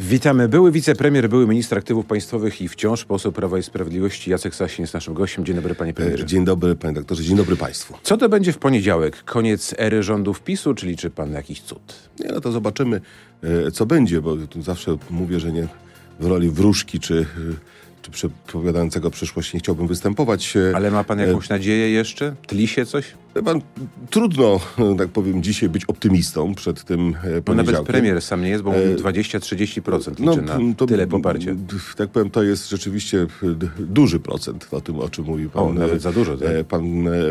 Witamy. Były wicepremier, były minister aktywów państwowych i wciąż poseł Prawa i Sprawiedliwości Jacek Sasin jest naszym gościem. Dzień dobry panie premierze. Dzień dobry panie doktorze, dzień dobry państwu. Co to będzie w poniedziałek? Koniec ery rządów PiSu, czy liczy pan jakiś cud? Nie, no to zobaczymy e, co będzie, bo tu zawsze mówię, że nie w roli wróżki czy, czy przepowiadającego przyszłość nie chciałbym występować. E, Ale ma pan jakąś nadzieję jeszcze? Tli się coś? Pan, trudno, tak powiem, dzisiaj być optymistą przed tym e, Bo nawet premier sam nie jest, bo mówił 20-30% liczy no, na to, tyle poparcia. Tak powiem, to jest rzeczywiście duży procent o tym, o czym mówi pan, o, nawet za dużo, tak? pan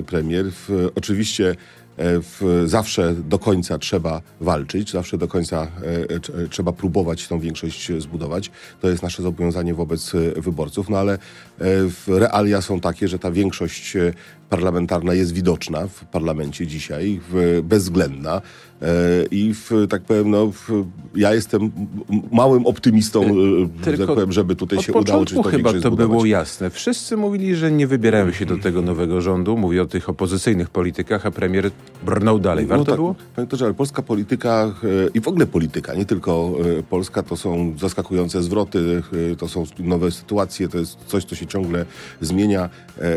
premier. Oczywiście w, zawsze do końca trzeba walczyć, zawsze do końca e, trzeba próbować tą większość zbudować. To jest nasze zobowiązanie wobec e, wyborców, no ale e, realia są takie, że ta większość parlamentarna jest widoczna w parlamencie dzisiaj, bezwzględna. I w, tak powiem, no, w, ja jestem małym optymistą, Tylko tak powiem, żeby tutaj się udało coś to chyba to zbudować. było jasne. Wszyscy mówili, że nie wybierają się do tego nowego rządu. Mówię o tych opozycyjnych politykach, a premier brnął dalej. Warto no tak, było? Panie doktorze, ale polska polityka e, i w ogóle polityka, nie tylko e, polska, to są zaskakujące zwroty, e, to są nowe sytuacje, to jest coś, co się ciągle zmienia.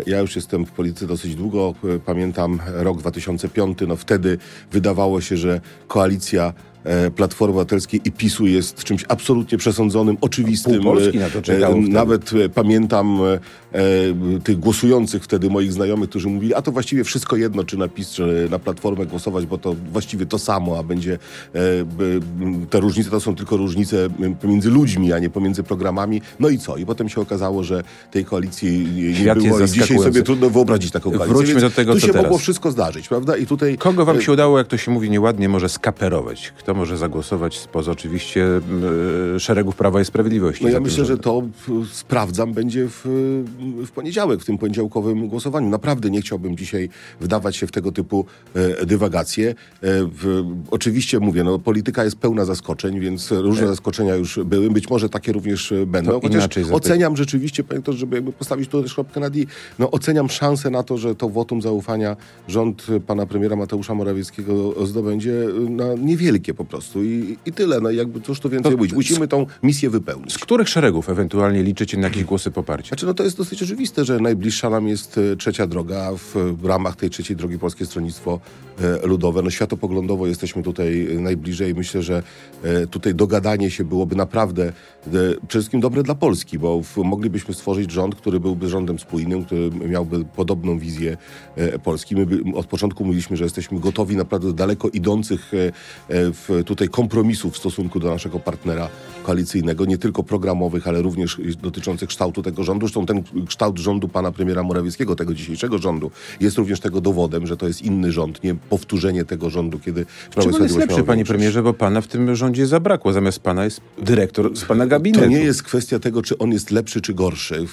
Ja już jestem w polityce dosyć długo. Pamiętam rok 2005, no wtedy wydawało się, że koalicja E, Platformy Obywatelskiej i PiSu jest czymś absolutnie przesądzonym, oczywistym. Na to e, Nawet pamiętam e, tych głosujących wtedy moich znajomych, którzy mówili, a to właściwie wszystko jedno, czy na PiS, czy na Platformę głosować, bo to właściwie to samo, a będzie te różnice to są tylko różnice pomiędzy ludźmi, a nie pomiędzy programami. No i co? I potem się okazało, że tej koalicji Świat nie było i dzisiaj sobie trudno wyobrazić taką koalicję. Wróćmy do tego, tu się teraz. mogło wszystko zdarzyć, prawda? I tutaj... Kogo wam się udało, jak to się mówi nieładnie, może skaperować? Kto może zagłosować spoza oczywiście szeregów Prawa i Sprawiedliwości. No ja myślę, że to sprawdzam będzie w, w poniedziałek, w tym poniedziałkowym głosowaniu. Naprawdę nie chciałbym dzisiaj wdawać się w tego typu e, dywagacje. E, w, oczywiście mówię, no, polityka jest pełna zaskoczeń, więc różne e. zaskoczenia już były. Być może takie również będą. To Chociaż oceniam rzeczywiście, panie to, żeby jakby postawić tu też kropkę na D, no oceniam szansę na to, że to wotum zaufania rząd pana premiera Mateusza Morawieckiego zdobędzie na niewielkie po prostu i, i tyle. No jakby cóż to więcej to, być. Musimy tą misję wypełnić. Z których szeregów ewentualnie liczycie na jakieś głosy poparcia? Znaczy, no to jest dosyć oczywiste, że najbliższa nam jest e, trzecia droga. W, ramach tej trzeciej drogi Polskie Stronnictwo e, Ludowe. No światopoglądowo jesteśmy tutaj e, najbliżej. Myślę, że tutaj dogadanie się byłoby naprawdę przede wszystkim dobre dla Polski, bo moglibyśmy stworzyć rząd, który byłby rządem spójnym, który miałby podobną wizję Polski. My od początku mówiliśmy, że jesteśmy gotowi naprawdę do daleko idących tutaj kompromisów w stosunku do naszego partnera koalicyjnego, nie tylko programowych, ale również dotyczących kształtu tego rządu. Zresztą ten kształt rządu pana premiera Morawieckiego, tego dzisiejszego rządu, jest również tego dowodem, że to jest inny rząd, nie powtórzenie tego rządu, kiedy Prawo i jest lepszy, panie premierze, bo pana w tym rządzie zabrakło. Zamiast pana jest dyrektor z pana gabinetu. To nie jest kwestia tego, czy on jest lepszy czy gorszy,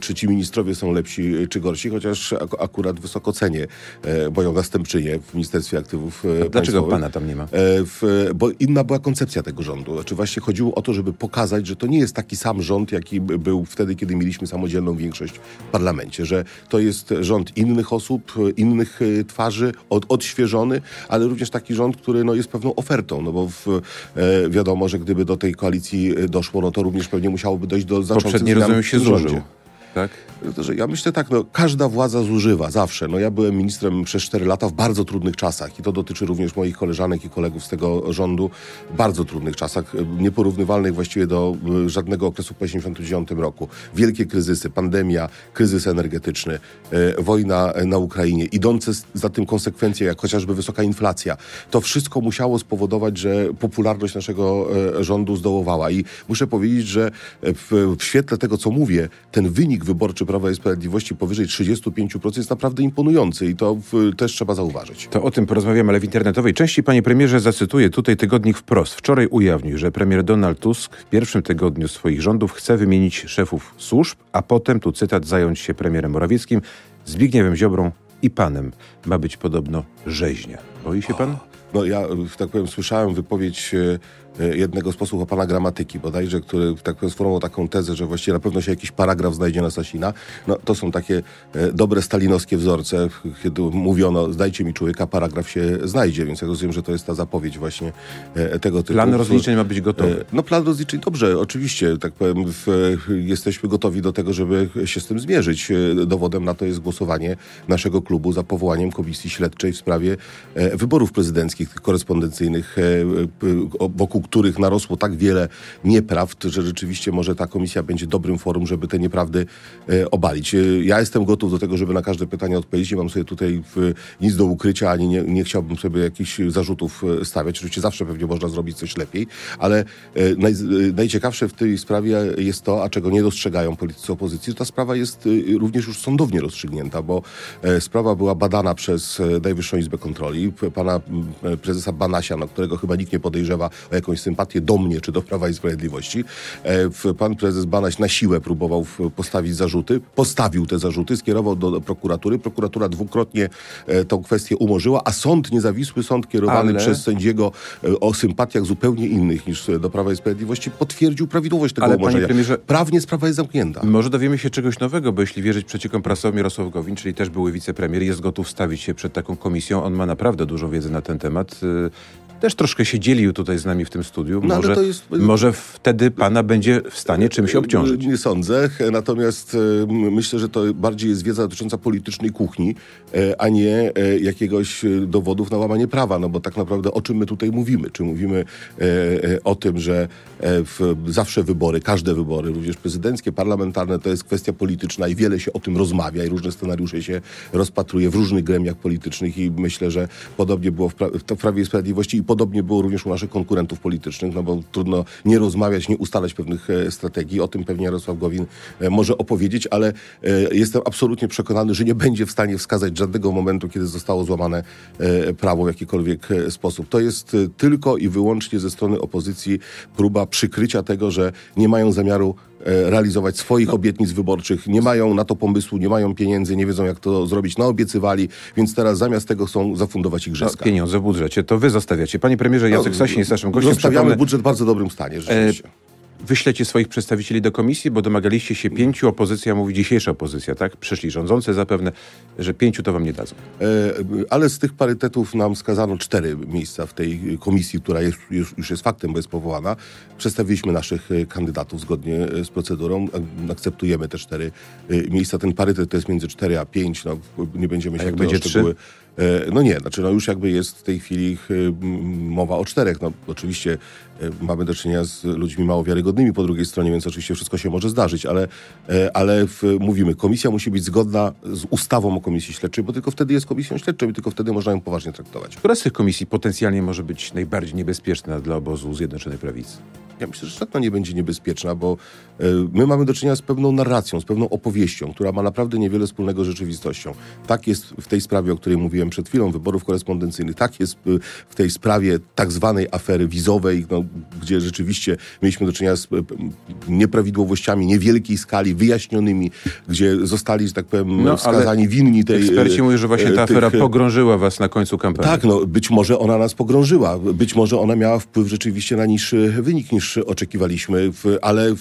czy ci ministrowie są lepsi czy gorsi, chociaż ak akurat wysoko cenię e, moją następczynię w Ministerstwie Aktywów e, Dlaczego pana tam nie ma? E, w, bo inna była koncepcja tego rządu. Znaczy właśnie chodziło o to, żeby pokazać, że to nie jest taki sam rząd, jaki był wtedy, kiedy mieliśmy samodzielną większość w parlamencie, że to jest rząd innych osób, innych e, twarzy, od, odświeżony, ale również taki rząd, który no, jest pewną ofertą, no bo w, e, wiadomo, że gdyby do tej koalicji e, doszło, no to również pewnie musiałoby dojść do znaczących Poprzedni rozumiem się złożył tak? Ja myślę tak, no, każda władza zużywa, zawsze. No, ja byłem ministrem przez 4 lata w bardzo trudnych czasach i to dotyczy również moich koleżanek i kolegów z tego rządu. Bardzo trudnych czasach, nieporównywalnych właściwie do e, żadnego okresu po 1989 roku. Wielkie kryzysy, pandemia, kryzys energetyczny, e, wojna na Ukrainie, idące za tym konsekwencje, jak chociażby wysoka inflacja. To wszystko musiało spowodować, że popularność naszego e, rządu zdołowała. I muszę powiedzieć, że w, w świetle tego, co mówię, ten wynik wyborczy Prawa i Sprawiedliwości powyżej 35% jest naprawdę imponujący i to w, też trzeba zauważyć. To o tym porozmawiamy, ale w internetowej części, panie premierze, zacytuję tutaj tygodnik wprost. Wczoraj ujawnił, że premier Donald Tusk w pierwszym tygodniu swoich rządów chce wymienić szefów służb, a potem, tu cytat, zająć się premierem Morawieckim, Zbigniewem Ziobrą i panem. Ma być podobno rzeźnia. Boi się pan? No ja, tak powiem, słyszałem wypowiedź e, jednego z posłów o pana gramatyki bodajże, który tak powiem sformułował taką tezę, że właściwie na pewno się jakiś paragraf znajdzie na Sasina. No, to są takie e, dobre stalinowskie wzorce, kiedy mówiono, zdajcie mi człowieka, paragraf się znajdzie, więc ja rozumiem, że to jest ta zapowiedź właśnie e, tego typu. Plan rozliczeń ma być gotowy. No plan rozliczeń, dobrze, oczywiście, tak powiem, w, jesteśmy gotowi do tego, żeby się z tym zmierzyć. Dowodem na to jest głosowanie naszego klubu za powołaniem komisji śledczej w sprawie wyborów prezydenckich, korespondencyjnych, wokół których narosło tak wiele nieprawd, że rzeczywiście może ta komisja będzie dobrym forum, żeby te nieprawdy e, obalić. E, ja jestem gotów do tego, żeby na każde pytanie odpowiedzieć. Nie mam sobie tutaj nic do ukrycia, ani nie, nie chciałbym sobie jakichś zarzutów e, stawiać. Oczywiście zawsze pewnie można zrobić coś lepiej, ale naj, najciekawsze w tej sprawie jest to, a czego nie dostrzegają politycy opozycji, że ta sprawa jest również już sądownie rozstrzygnięta, bo sprawa była badana przez Najwyższą Izbę Kontroli, pana prezesa Banasia, no, którego chyba nikt nie podejrzewa o jakąś sympatię do mnie czy do Prawa i Sprawiedliwości. E, pan prezes Banaś na siłę próbował postawić zarzuty, postawił te zarzuty, skierował do prokuratury. Prokuratura dwukrotnie e, tą kwestię umorzyła, a sąd, niezawisły sąd kierowany Ale... przez sędziego e, o sympatiach zupełnie innych niż do Prawa i Sprawiedliwości potwierdził prawidłowość tego Ale, umorzenia. Premierze, Prawnie sprawa jest zamknięta. Może dowiemy się czegoś nowego, bo jeśli wierzyć przeciekom prasowi Mirosław Gowin, czyli też były wicepremier, jest gotów stawić się przed taką komisją. On ma naprawdę dużo wiedzy na ten temat też troszkę się dzielił tutaj z nami w tym studiu. No, może, jest... może wtedy pana będzie w stanie czymś obciążyć. Nie sądzę, natomiast e, myślę, że to bardziej jest wiedza dotycząca politycznej kuchni, e, a nie e, jakiegoś dowodów na łamanie prawa, no bo tak naprawdę o czym my tutaj mówimy? Czy mówimy o tym, że zawsze wybory, każde wybory, również prezydenckie, parlamentarne, to jest kwestia polityczna i wiele się o tym rozmawia i różne scenariusze się rozpatruje w różnych gremiach politycznych i myślę, że podobnie było w, pra- w Prawie i Sprawiedliwości i podobnie było również u naszych konkurentów politycznych, no bo trudno nie rozmawiać, nie ustalać pewnych e, strategii. O tym pewnie Jarosław Gowin e, może opowiedzieć, ale e, jestem absolutnie przekonany, że nie będzie w stanie wskazać żadnego momentu, kiedy zostało złamane prawo w jakikolwiek sposób. To jest tylko i wyłącznie ze strony opozycji próba przykrycia tego, że nie mają zamiaru realizować swoich obietnic wyborczych, nie mają na to pomysłu, nie mają pieniędzy, nie wiedzą jak to zrobić, naobiecywali, więc teraz zamiast tego chcą zafundować igrzyska. No, pieniądze w budżecie, to wy zostawiacie. Panie premierze, Jacek no, Sasin jest naszym gościem. Zostawiamy budżet w bardzo dobrym stanie, e, rzeczywiście. Wyślecie swoich przedstawicieli do komisji, bo domagaliście się pięciu, opozycja mówi dzisiejsza opozycja, tak? Przyszli rządzący zapewne, że pięciu to wam nie dadzą. E, ale z tych parytetów nam skazano cztery miejsca w tej komisji, która jest, już, już jest faktem, bo jest powołana. Przedstawiliśmy naszych e, kandydatów zgodnie e, z procedurą. Akceptujemy te cztery miejsca. Ten parytet to jest między cztery a pięć. No, nie będziemy się jak będzie szczegóły. 3? No nie, znaczy no już jakby jest w tej chwili mowa o czterech. No oczywiście e, mamy do czynienia z ludźmi mało wiarygodnymi po drugiej stronie, więc oczywiście wszystko się może zdarzyć, ale, e, ale w, mówimy, komisja musi być zgodna z ustawą o komisji śledczej, bo tylko wtedy jest komisją śledczą i tylko wtedy można ją poważnie traktować. Która z tych komisji potencjalnie może być najbardziej niebezpieczna dla obozu Zjednoczonej Prawicy? Ja myślę, że żadna nie będzie niebezpieczna, bo y, my mamy do czynienia z pewną narracją, z pewną opowieścią, która ma naprawdę niewiele wspólnego z rzeczywistością. Tak jest w tej sprawie, o której mówiłem przed chwilą, wyborów korespondencyjnych, tak jest y, w tej sprawie tak zwanej afery wizowej, no, gdzie rzeczywiście mieliśmy do czynienia z y, nieprawidłowościami niewielkiej skali, wyjaśnionymi, gdzie zostali, że tak powiem, no, wskazani winni tej... Eksperci mówią, że właśnie ta afera pogrążyła was na końcu kampanii. Tak, no być może ona nas pogrążyła, być może ona miała wpływ rzeczywiście na niższy wynik niż oczekiwaliśmy, ale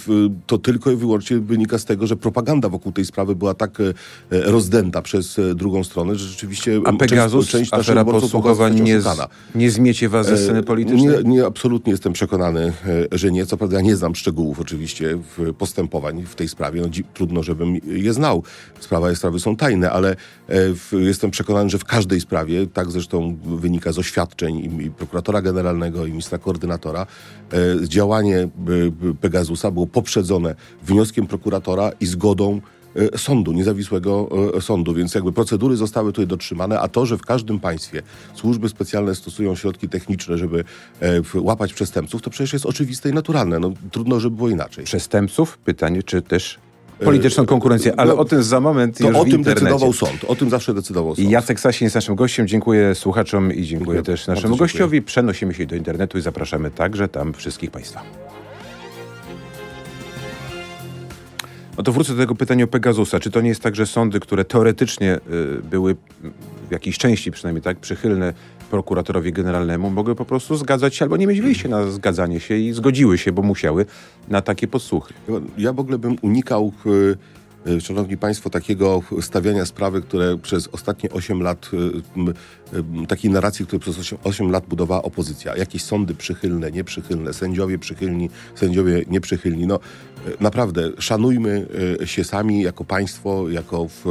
to tylko i wyłącznie wynika z tego, że propaganda wokół tej sprawy była tak e, rozdęta przez e, drugą stronę, że rzeczywiście A Pegasus, część, część afera podsłuchowań nie, nie zmiecie was ze sceny e, politycznej? Nie, nie, absolutnie jestem przekonany, że nie. Co prawda nie znam szczegółów oczywiście postępowań w tej sprawie. No, trudno, żebym je znał. Sprawa sprawy są tajne, ale jestem przekonany, że w każdej sprawie, tak zresztą wynika z oświadczeń i, prokuratora generalnego, i ministra koordynatora, działa działanie Pegasusa było poprzedzone wnioskiem prokuratora i zgodą e, sądu, niezawisłego e, sądu, więc jakby procedury zostały tutaj dotrzymane, a to, że w każdym państwie służby specjalne stosują środki techniczne, żeby e, łapać przestępców, to przecież jest oczywiste i naturalne. No, trudno, żeby było inaczej. Przestępców? Pytanie, czy też polityczną konkurencję, ale no, o tym za moment to już o tym decydował sąd, o tym zawsze decydował sąd. Jacek Sasin jest naszym gościem, dziękuję słuchaczom i dziękuję, dziękuję. też naszemu gościowi. Przenosimy się do internetu i zapraszamy także tam wszystkich Państwa. No to wrócę do tego pytania o Pegasusa. Czy to nie jest tak, że sądy, które teoretycznie y, były w jakiejś części przynajmniej tak przychylne prokuratorowi generalnemu mogły po prostu zgadzać się albo nie mieć wyjścia na zgadzanie się i zgodziły się, bo musiały na takie podsłuchy. Ja w ogóle bym unikał y, Y, szanowni Państwo, takiego stawiania sprawy, które przez ostatnie 8 lat, takiej narracji, które przez 8, 8 lat budowała opozycja. Jakieś sądy przychylne, nieprzychylne, sędziowie przychylni, sędziowie nieprzychylni. No naprawdę, szanujmy się sami jako państwo, jako w,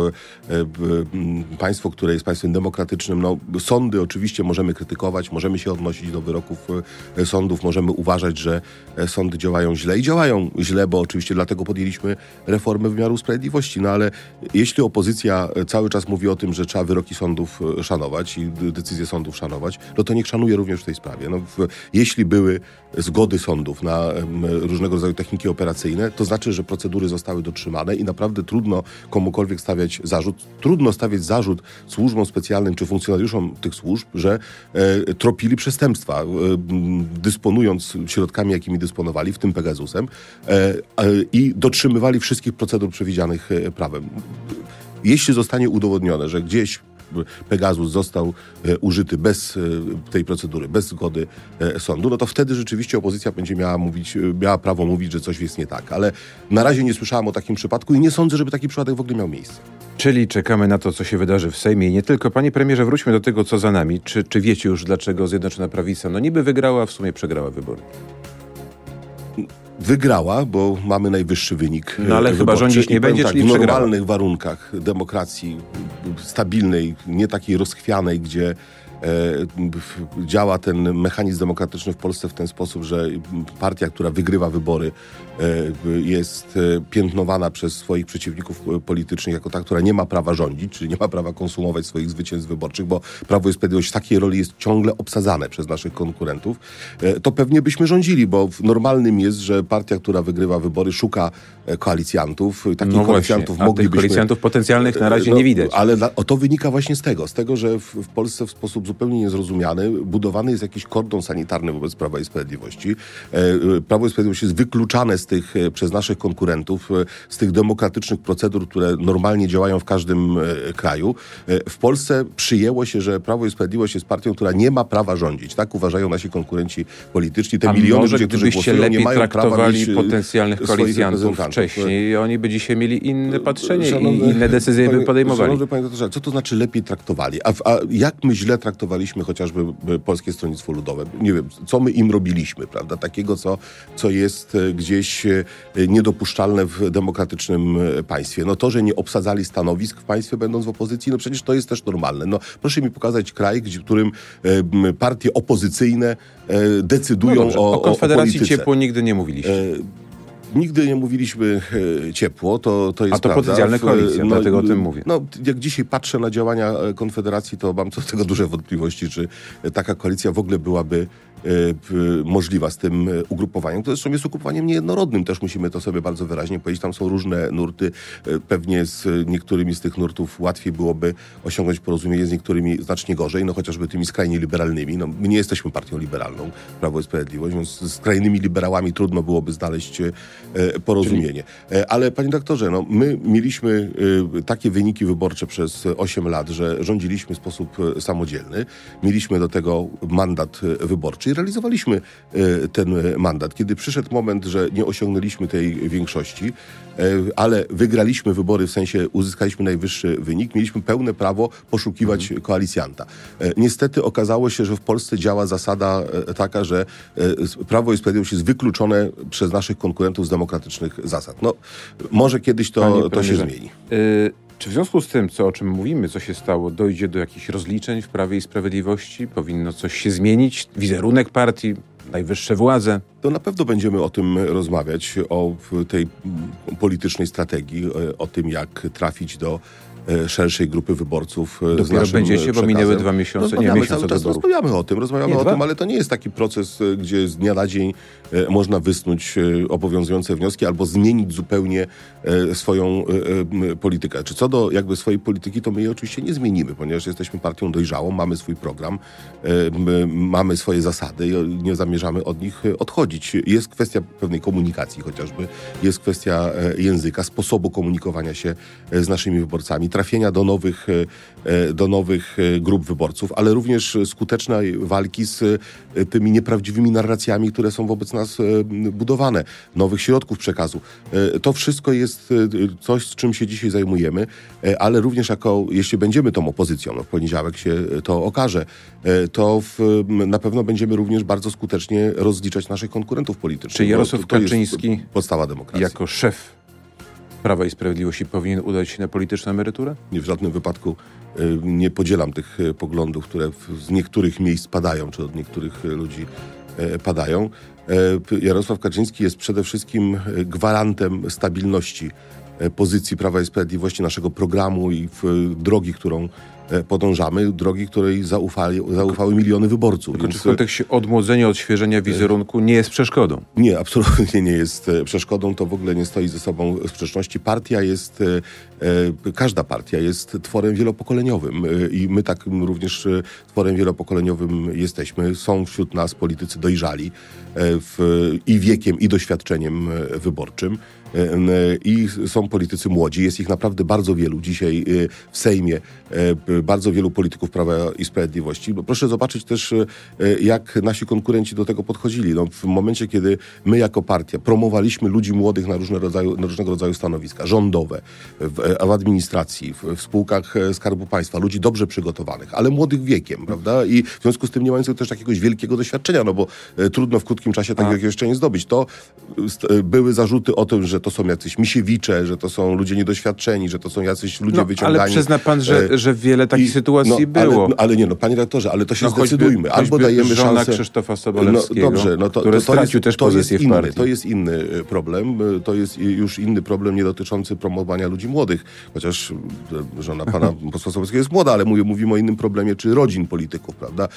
w, państwo, które jest państwem demokratycznym. No, sądy oczywiście możemy krytykować, możemy się odnosić do wyroków sądów, możemy uważać, że sądy działają źle i działają źle, bo oczywiście dlatego podjęliśmy reformę wymiaru sprawiedliwości. No ale jeśli opozycja cały czas mówi o tym, że trzeba wyroki sądów e, szanować i decyzje sądów szanować, no to niech szanuje również w tej sprawie. No, w, jeśli były zgody sądów na różnego rodzaju techniki operacyjne, to znaczy, że procedury zostały dotrzymane i naprawdę trudno komukolwiek stawiać zarzut. Trudno stawiać zarzut służbom specjalnym czy funkcjonariuszom tych służb, że e, tropili przestępstwa, e, dysponując środkami, jakimi dysponowali, w tym Pegasusem, e, e, i dotrzymywali wszystkich procedur przewidzianych e, prawem. Jeśli zostanie udowodnione, że gdzieś Pegasus został e, użyty bez e, tej procedury, bez zgody e, sądu, no to wtedy rzeczywiście opozycja będzie miała, mówić, miała prawo mówić, że coś jest nie tak. Ale na razie nie słyszałam o takim przypadku i nie sądzę, żeby taki przypadek w ogóle miał miejsce. Czyli czekamy na to, co się wydarzy w Sejmie nie tylko. Panie premierze, wróćmy do tego, co za nami. Czy, czy wiecie już, dlaczego Zjednoczona Prawica no niby wygrała, a w sumie przegrała wybory? Wygrała, bo mamy najwyższy wynik. No ale chyba rządzić nie będzie, tak, W normalnych warunkach demokracji stabilnej, nie takiej rozchwianej, gdzie E, działa ten mechanizm demokratyczny w Polsce w ten sposób, że partia, która wygrywa wybory, e, jest e, piętnowana przez swoich przeciwników politycznych jako ta, która nie ma prawa rządzić, czyli nie ma prawa konsumować swoich zwycięstw wyborczych, bo Prawo i Sprawiedliwość w takiej roli jest ciągle obsadzane przez naszych konkurentów, to pewnie byśmy rządzili, bo normalnym jest, że partia, która wygrywa wybory, szuka koalicjantów. Takich no koalicjantów właśnie, moglibyśmy... koalicjantów potencjalnych na razie no, nie widać. Ale dla, o to wynika właśnie z tego, z tego, że w, w Polsce w sposób zupełnie niezrozumiany. Budowany jest jakiś kordon sanitarny wobec Prawa i Sprawiedliwości. E, e, Prawo i Sprawiedliwość jest wykluczane z tych, e, przez naszych konkurentów, z tych demokratycznych procedur, które normalnie działają w każdym kraju. W Polsce przyjęło się, że Prawo i Sprawiedliwość jest partią, która nie ma prawa rządzić. Tak uważają nasi konkurenci polityczni. Te A miliony ludzi, którzy głosują, lepiej nie mają traktowali prawa potencjalnych koalicjantów wcześniej, oni by dzisiaj mieli inne patrzenie Szanowny, i inne decyzje by podejmowali. Szanowny panie doktorze, co to znaczy lepiej traktowali? A, a jak my źle traktowaliśmy chociażby Polskie Stronnictwo Ludowe. Nie wiem, co my im robiliśmy, prawda? Takiego, co, co jest e, gdzieś e, niedopuszczalne w demokratycznym e, państwie. No to, że nie obsadzali stanowisk w państwie, będąc w opozycji, no przecież to jest też normalne. No proszę mi pokazać kraj, w którym partie opozycyjne decydują no dobrze, o, o Konfederacji o Ciepło nigdy nie mówiliście. Nigdy nie mówiliśmy e, ciepło, to, to jest A to prawda. potencjalne koalicje, no, dlatego o tym mówię. No, jak dzisiaj patrzę na działania e, Konfederacji, to mam co do tego duże wątpliwości, czy taka koalicja w ogóle byłaby możliwa z tym y, ugrupowaniem, które zresztą jest ugrupowaniem niejednorodnym, też musimy to sobie bardzo wyraźnie powiedzieć. Tam są różne nurty. Y, pewnie z niektórymi z tych nurtów łatwiej byłoby osiągnąć porozumienie, z niektórymi znacznie gorzej, no chociażby tymi skrajnie liberalnymi. No, my nie jesteśmy partią liberalną, Prawo i Sprawiedliwość, więc z skrajnymi liberałami trudno byłoby znaleźć porozumienie. Czyli... Ale panie doktorze, no, my mieliśmy takie wyniki wyborcze przez 8 lat, że rządziliśmy w sposób samodzielny. Mieliśmy do tego mandat wyborczy realizowaliśmy e, ten mandat. Kiedy przyszedł moment, że nie osiągnęliśmy tej większości, e, ale wygraliśmy wybory, w sensie uzyskaliśmy najwyższy wynik, mieliśmy pełne prawo poszukiwać mhm. koalicjanta. E, niestety okazało się, że w Polsce działa zasada taka, że Prawo i Sprawiedliwość jest wykluczone przez naszych konkurentów z demokratycznych zasad. No, może kiedyś to, to się zmieni. Y czy w związku z tym, co, o czym mówimy, co się stało, dojdzie do jakichś rozliczeń w Prawie i Sprawiedliwości? Powinno coś się zmienić? Wizerunek partii? Najwyższe władze? To na pewno będziemy o tym rozmawiać, o tej politycznej strategii, o tym, jak trafić do E, szerszej grupy wyborców. E, Dopiero z będziecie, przekazem. bo minęły dwa miesiące, rozmawiamy, nie, miesiąc cały czas rozmawiamy o tym, rozmawiamy nie, o dwa? tym, ale to nie jest taki proces, e, gdzie z dnia na dzień można wysnuć obowiązujące wnioski albo zmienić zupełnie swoją politykę. Czy co do jakby swojej polityki, to my jej oczywiście nie zmienimy, ponieważ jesteśmy partią dojrzałą, mamy swój program, mamy swoje zasady i nie zamierzamy od nich odchodzić. Jest kwestia pewnej komunikacji chociażby, jest kwestia języka, sposobu komunikowania się z naszymi wyborcami trafienia do nowych, do nowych grup wyborców, ale również skutecznej walki z tymi nieprawdziwymi narracjami, które są wobec nas budowane, nowych środków przekazu. To wszystko jest coś, z czym się dzisiaj zajmujemy, ale również jako, jeśli będziemy tą opozycją, no w poniedziałek się to okaże, to w, na pewno będziemy również bardzo skutecznie rozliczać naszych konkurentów politycznych. Czy Jarosław Kaczyński podstawa demokracji. jako szef Prawa i Sprawiedliwości powinien udać się na polityczną emeryturę? Nie, w żadnym wypadku y, nie podzielam tych y, poglądów, które z niektórych miejsc padają, czy od niektórych ludzi y, padają. Jarosław Kaczyński jest przede wszystkim gwarantem stabilności pozycji Prawa i Sprawiedliwości, naszego programu i drogi, którą E, podążamy, drogi, której zaufali, zaufały miliony wyborców. Tylko Więc... czy w kontekście odmłodzenia, odświeżenia wizerunku nie jest przeszkodą? Nie, absolutnie nie jest e, przeszkodą. To w ogóle nie stoi ze sobą w sprzeczności. Partia jest, e, każda partia jest tworem wielopokoleniowym i my takim również tworem wielopokoleniowym jesteśmy. Są wśród nas politycy dojrzali w, i wiekiem, i doświadczeniem wyborczym. E, i są politycy młodzi. Jest ich naprawdę bardzo wielu dzisiaj e, w Sejmie, e, bardzo wielu polityków Prawa i Sprawiedliwości. Proszę zobaczyć też, jak nasi konkurenci do tego podchodzili. No, w momencie, kiedy my jako partia promowaliśmy ludzi młodych na, różne rodzaju, na różnego rodzaju stanowiska, rządowe, w, w administracji, w, w, spółkach Skarbu Państwa, ludzi dobrze przygotowanych, ale młodych wiekiem, prawda? I w związku z tym nie mających też jakiegoś wielkiego doświadczenia, no bo trudno w krótkim czasie takiego jeszcze nie zdobyć. To były zarzuty o tym, że to są jacyś misiewicze, że to są ludzie niedoświadczeni, że to są jacyś ludzie no, wyciągani. Ale przyzna pan, że, e, że wiele takich I, sytuacji no, było. Ale, no, ale, nie, no panie redaktorze, ale to się no, zdecydujmy. Choćby, Albo choćby dajemy żona szansę... Krzysztofa Sobolewskiego, no, dobrze, no to, który to, to stracił jest, też pozycję w partii. To jest inny e, problem. E, to jest już inny problem nie dotyczący promowania ludzi młodych. Chociaż żona pana posła Sobolewskiego jest młoda, ale mówię, mówimy o innym problemie, czy rodzin polityków, prawda?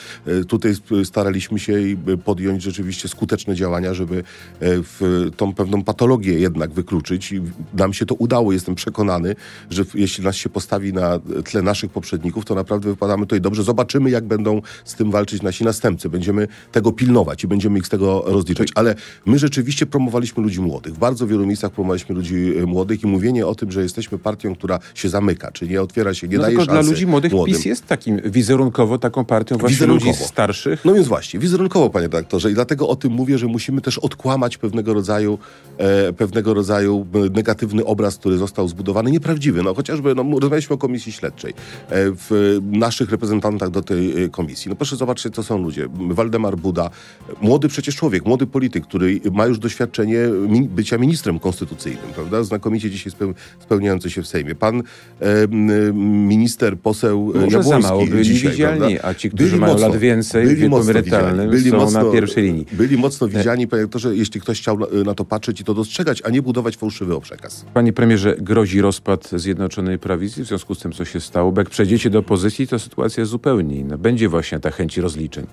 Tutaj staraliśmy się podjąć rzeczywiście skuteczne działania, żeby w tą pewną patologię jednak wykluczyć i nam się to udało. Jestem przekonany, że jeśli nas się postawi na tle naszych poprzedników, to naprawdę wypadamy tutaj dobrze. Zobaczymy, jak będą z tym walczyć nasi następcy. Będziemy tego pilnować i będziemy ich z tego rozliczać. Ale my rzeczywiście promowaliśmy ludzi młodych. W bardzo wielu miejscach promowaliśmy ludzi e, młodych i mówienie o tym, że jesteśmy partią, która się zamyka, czy nie otwiera się, nie no daje tylko szansy dla ludzi młodych młodym. PiS jest takim wizerunkowo taką partią właśnie ludzi starszych. No więc właśnie, wizerunkowo, panie doktorze. I dlatego o tym mówię, że musimy też odkłamać pewnego rodzaju, e, pewnego rodzaju negatywny obraz, który został zbudowany, nieprawdziwy. No chociażby, no, rozmawialiśmy o komisji śledczej, e, w naszych reprezentantach do tej e, komisji. No proszę zobaczyć, co są ludzie. Waldemar Buda, młody przecież człowiek, młody polityk, który ma już doświadczenie bycia ministrem konstytucyjnym, prawda? Znakomicie dzisiaj spełniający się w Sejmie. Pan e, minister, poseł Może Jabłoński za mało byli dzisiaj, widzialni, prawda? a ci, którzy byli mają mocno, lat więcej byli w wieku emerytalnym byli są mocno, na pierwszej linii. Byli mocno widziani, panie doktorze, jeśli ktoś chciał na to patrzeć i to dostrzegać, a nie budować fałszywy przekaz. Panie premierze, grozi rozpad Zjednoczonej Prawicy w związku z tym, co się stało? Bo jak przejdziecie do opozycji, to sytuacja jest zupełnie inna. Będzie właśnie ta chęci rozliczeń.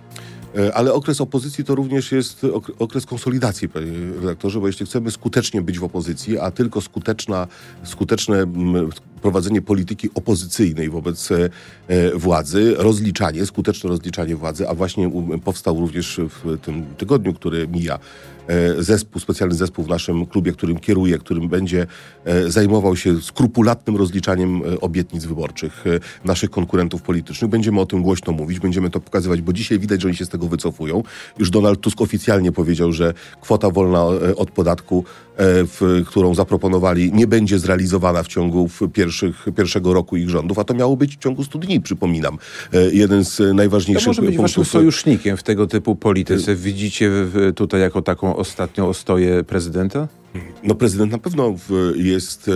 E, ale okres opozycji to również jest okres konsolidacji, panie redaktorze, bo jeśli chcemy skutecznie być w opozycji, a tylko skuteczna, skuteczne prowadzenie polityki opozycyjnej wobec e, władzy, rozliczanie, skuteczne rozliczanie władzy, a właśnie powstał również w tym tygodniu, który mija, e, zespół, specjalny zespół w naszym klubie, którym kieruję, którym będzie zajmował się skrupulatnym rozliczaniem obietnic wyborczych naszych konkurentów politycznych. Będziemy o tym głośno mówić, będziemy to pokazywać, bo dzisiaj widać, że oni się z tego wycofują. Już Donald Tusk oficjalnie powiedział, że kwota wolna od podatku, w, którą zaproponowali, nie będzie zrealizowana w ciągu pierwszych, pierwszego roku ich rządów, a to miało być w ciągu 100 dni, przypominam. Jeden z najważniejszych to może być punktów... sojusznikiem w tego typu polityce. Widzicie tutaj jako taką ostatnią ostoję prezydenta? No prezydent na pewno jest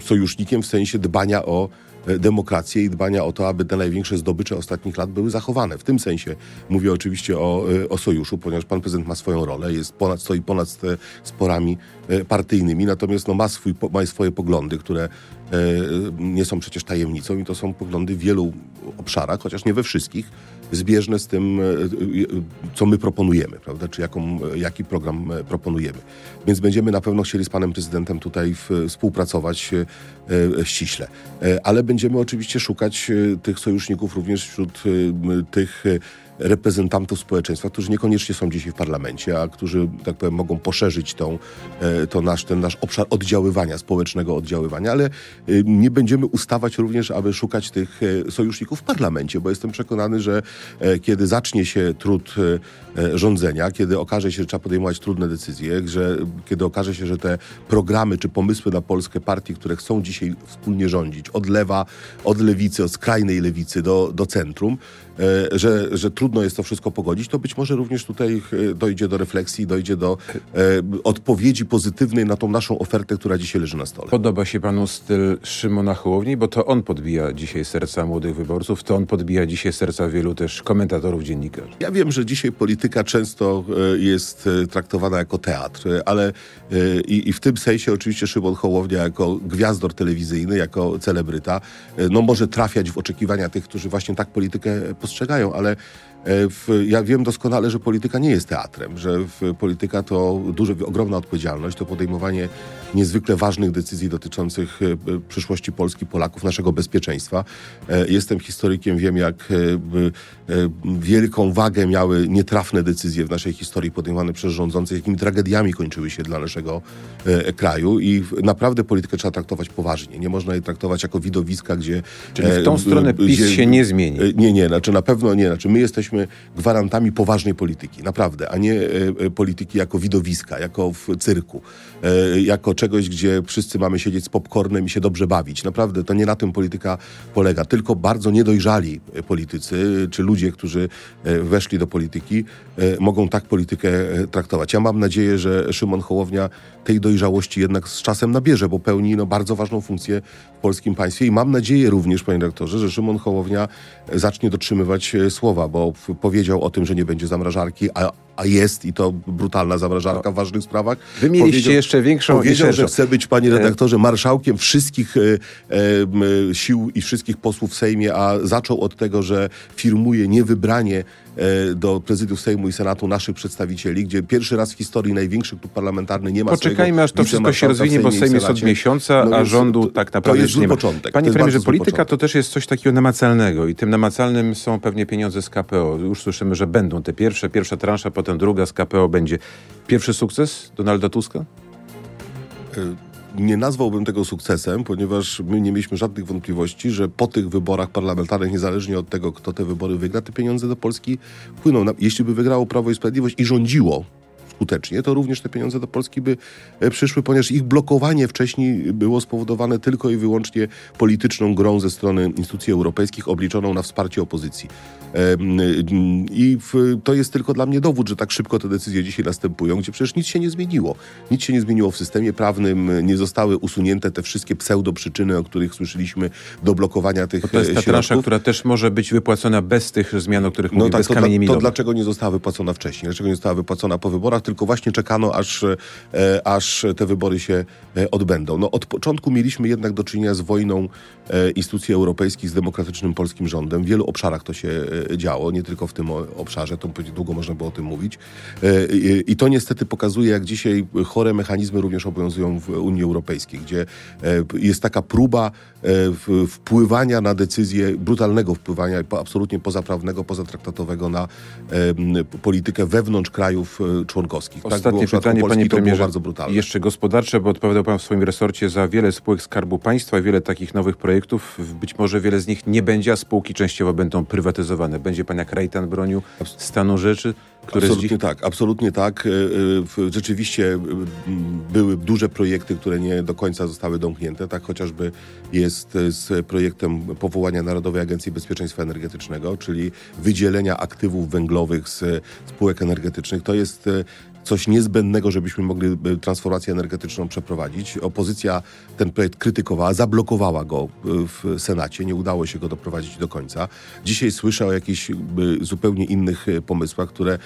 sojusznikiem w sensie dbania o E, demokrację i dbania o to, aby te największe zdobycze ostatnich lat były zachowane. W tym sensie mówię oczywiście o, e, o sojuszu, ponieważ pan prezydent ma swoją rolę, jest ponad, stoi ponad sporami e, partyjnymi, natomiast no, ma, swój, ma swoje poglądy, które nie są przecież tajemnicą i to są poglądy w wielu obszarach, chociaż nie we wszystkich, zbieżne z tym, co my proponujemy, prawda? czy jaką, jaki program proponujemy. Więc będziemy na pewno chcieli z panem prezydentem tutaj współpracować ściśle. Ale będziemy oczywiście szukać e, tych sojuszników również wśród e, tych e, reprezentantów społeczeństwa, którzy niekoniecznie są dzisiaj w parlamencie, a którzy, tak powiem, mogą poszerzyć tą, to nasz, ten nasz obszar oddziaływania, społecznego oddziaływania, ale nie będziemy ustawać również, aby szukać tych sojuszników w parlamencie, bo jestem przekonany, że kiedy zacznie się trud rządzenia, kiedy okaże się, że trzeba podejmować trudne decyzje, że kiedy okaże się, że te programy czy pomysły na Polskę partii, które chcą dzisiaj wspólnie rządzić, od lewa, od lewicy, od skrajnej lewicy do, do centrum, E, że, że trudno jest to wszystko pogodzić, to być może również tutaj e, dojdzie do refleksji, dojdzie do e, odpowiedzi pozytywnej na tą naszą ofertę, która dzisiaj leży na stole. Podoba się panu styl Szymona Hołowni, bo to on podbija dzisiaj serca młodych wyborców, to on podbija dzisiaj serca wielu też komentatorów, dziennikarzy. Ja wiem, że dzisiaj polityka często jest traktowana jako teatr, ale i, i w tym sensie oczywiście Szymon Hołownia jako gwiazdor telewizyjny, jako celebryta, no może trafiać w oczekiwania tych, którzy właśnie tak politykę postrzegają, ale E, w, ja wiem doskonale, że polityka nie jest teatrem, że polityka to duża, ogromna odpowiedzialność, to podejmowanie niezwykle ważnych decyzji dotyczących e, przyszłości Polski, Polaków, naszego bezpieczeństwa. E, jestem historykiem, wiem jak wielką wagę miały nietrafne decyzje w naszej historii podejmowane przez rządzących, jakimi tragediami kończyły się dla naszego kraju i naprawdę politykę trzeba traktować poważnie. Nie można jej traktować jako widowiska, gdzie... Czyli w tą stronę PiS gdzie, się nie zmieni. Nie, nie, znaczy na pewno nie. Znaczy my jesteśmy jesteśmy gwarantami poważnej polityki, naprawdę, a nie e, e, polityki jako widowiska, jako w cyrku, e, jako czegoś, gdzie wszyscy mamy siedzieć z popcornem i się dobrze bawić. Naprawdę, to nie na tym polityka polega. Tylko bardzo niedojrzali politycy, czy ludzie, którzy weszli do polityki, mogą tak politykę traktować. Ja mam nadzieję, że Szymon Hołownia tej dojrzałości jednak z czasem nabierze, bo pełni no, bardzo ważną funkcję w polskim państwie i mam nadzieję również, panie doktorze, że Szymon Hołownia zacznie dotrzymywać słowa, bo powiedział o tym, że nie będzie zamrażarki, a, a jest i to brutalna zamrażarka w ważnych sprawach. Wy mieliście jeszcze większą... Powiedział, że chce być, panie redaktorze, marszałkiem wszystkich e, e, sił i wszystkich posłów w Sejmie, a zaczął od tego, że firmuje niewybranie e, do prezydiów Sejmu i Senatu naszych przedstawicieli, gdzie pierwszy raz w historii największy klub parlamentarny nie ma Poczekajmy, aż to wszystko się rozwinie, bo Sejm jest od miesiąca, no a rządu to, tak naprawdę to jest nie ma. Początek. Panie premierze, polityka początek. to też jest coś takiego namacalnego i tym namacalnym są pewnie pieniądze z KPO. Już słyszymy, że będą te pierwsze, pierwsza transza, potem druga z KPO będzie. Pierwszy sukces Donalda Tuska? E, nie nazwałbym tego sukcesem, ponieważ my nie mieliśmy żadnych wątpliwości, że po tych wyborach parlamentarnych, niezależnie od tego, kto te wybory wygra, te pieniądze do Polski płyną. Jeśli by wygrało Prawo i Sprawiedliwość i rządziło skutecznie, to również te pieniądze do Polski by e, przyszły, ponieważ ich blokowanie wcześniej było spowodowane tylko i wyłącznie polityczną grą ze strony instytucji europejskich obliczoną na wsparcie opozycji. I to jest tylko dla mnie dowód, że tak szybko te decyzje dzisiaj następują, gdzie przecież nic się nie zmieniło. Nic się nie zmieniło w systemie prawnym, nie zostały usunięte te wszystkie pseudo-przyczyny, o których słyszeliśmy, do blokowania tych Bo To jest ta transza, która też może być wypłacona bez tych zmian, o których no mówię, tak, bez to, to dlaczego nie została wypłacona wcześniej? Dlaczego nie została wypłacona po wyborach? Tylko właśnie czekano, aż, e, aż te wybory się e, odbędą. No, od początku mieliśmy jednak do czynienia z wojną e, instytucji europejskich z demokratycznym polskim rządem. W wielu obszarach to się działo, nie tylko w tym obszarze, to długo można było o tym mówić. I to niestety pokazuje, jak dzisiaj chore mechanizmy również obowiązują w Unii Europejskiej, gdzie jest taka próba wpływania na decyzje, brutalnego wpływania, absolutnie pozaprawnego, pozatraktatowego na politykę wewnątrz krajów członkowskich. Tak Ostatnie tak pytanie, panie premierze, bardzo brutalne. jeszcze gospodarcze, bo odpowiadał pan w swoim resorcie za wiele spółek Skarbu Państwa, wiele takich nowych projektów. Być może wiele z nich nie będzie, a spółki częściowo będą prywatyzowane będzie pan jak Rejtan bronił stanu rzeczy? Który absolutnie dzi- tak, absolutnie tak. E, e, rzeczywiście e, były duże projekty, które nie do końca zostały domknięte. Tak chociażby jest z projektem powołania Narodowej Agencji Bezpieczeństwa Energetycznego, czyli wydzielenia aktywów węglowych z spółek energetycznych. To jest coś niezbędnego, żebyśmy mogli transformację energetyczną przeprowadzić. Opozycja ten projekt krytykowała, zablokowała go e, w Senacie, nie udało się go doprowadzić do końca. Dzisiaj słyszę o jakichś zupełnie innych e, pomysłach, które e,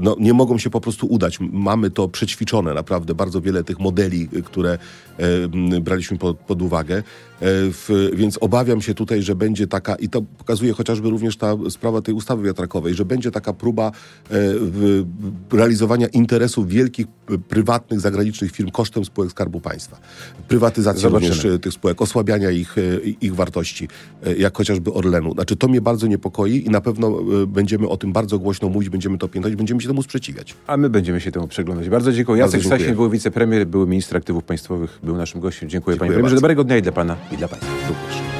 no, nie mogą się po prostu udać. Mamy to przećwiczone naprawdę, bardzo wiele tych modeli, które braliśmy pod, pod uwagę. W, więc obawiam się tutaj, że będzie taka, i to pokazuje chociażby również ta sprawa tej ustawy wiatrakowej, że będzie taka próba realizowania interesów wielkich, prywatnych, zagranicznych firm kosztem spółek Skarbu Państwa. Prywatyzacja Zobaczymy. również e, tych spółek, osłabiania ich, e, ich wartości, e, jak chociażby Orlenu. Znaczy to mnie bardzo niepokoi i na pewno będziemy o tym bardzo głośno mówić, będziemy to piętnać, będziemy się temu sprzeciwiać. A my będziemy się temu przyglądać. Bardzo dziękuję. Bardzo Jacek dziękuję. Sasin był wicepremier, był minister aktywów państwowych, był naszym gościem. Dziękuję, panie Dziękuję premierze. bardzo. Dobrego dnia i dla pana, i dla państwa. Również.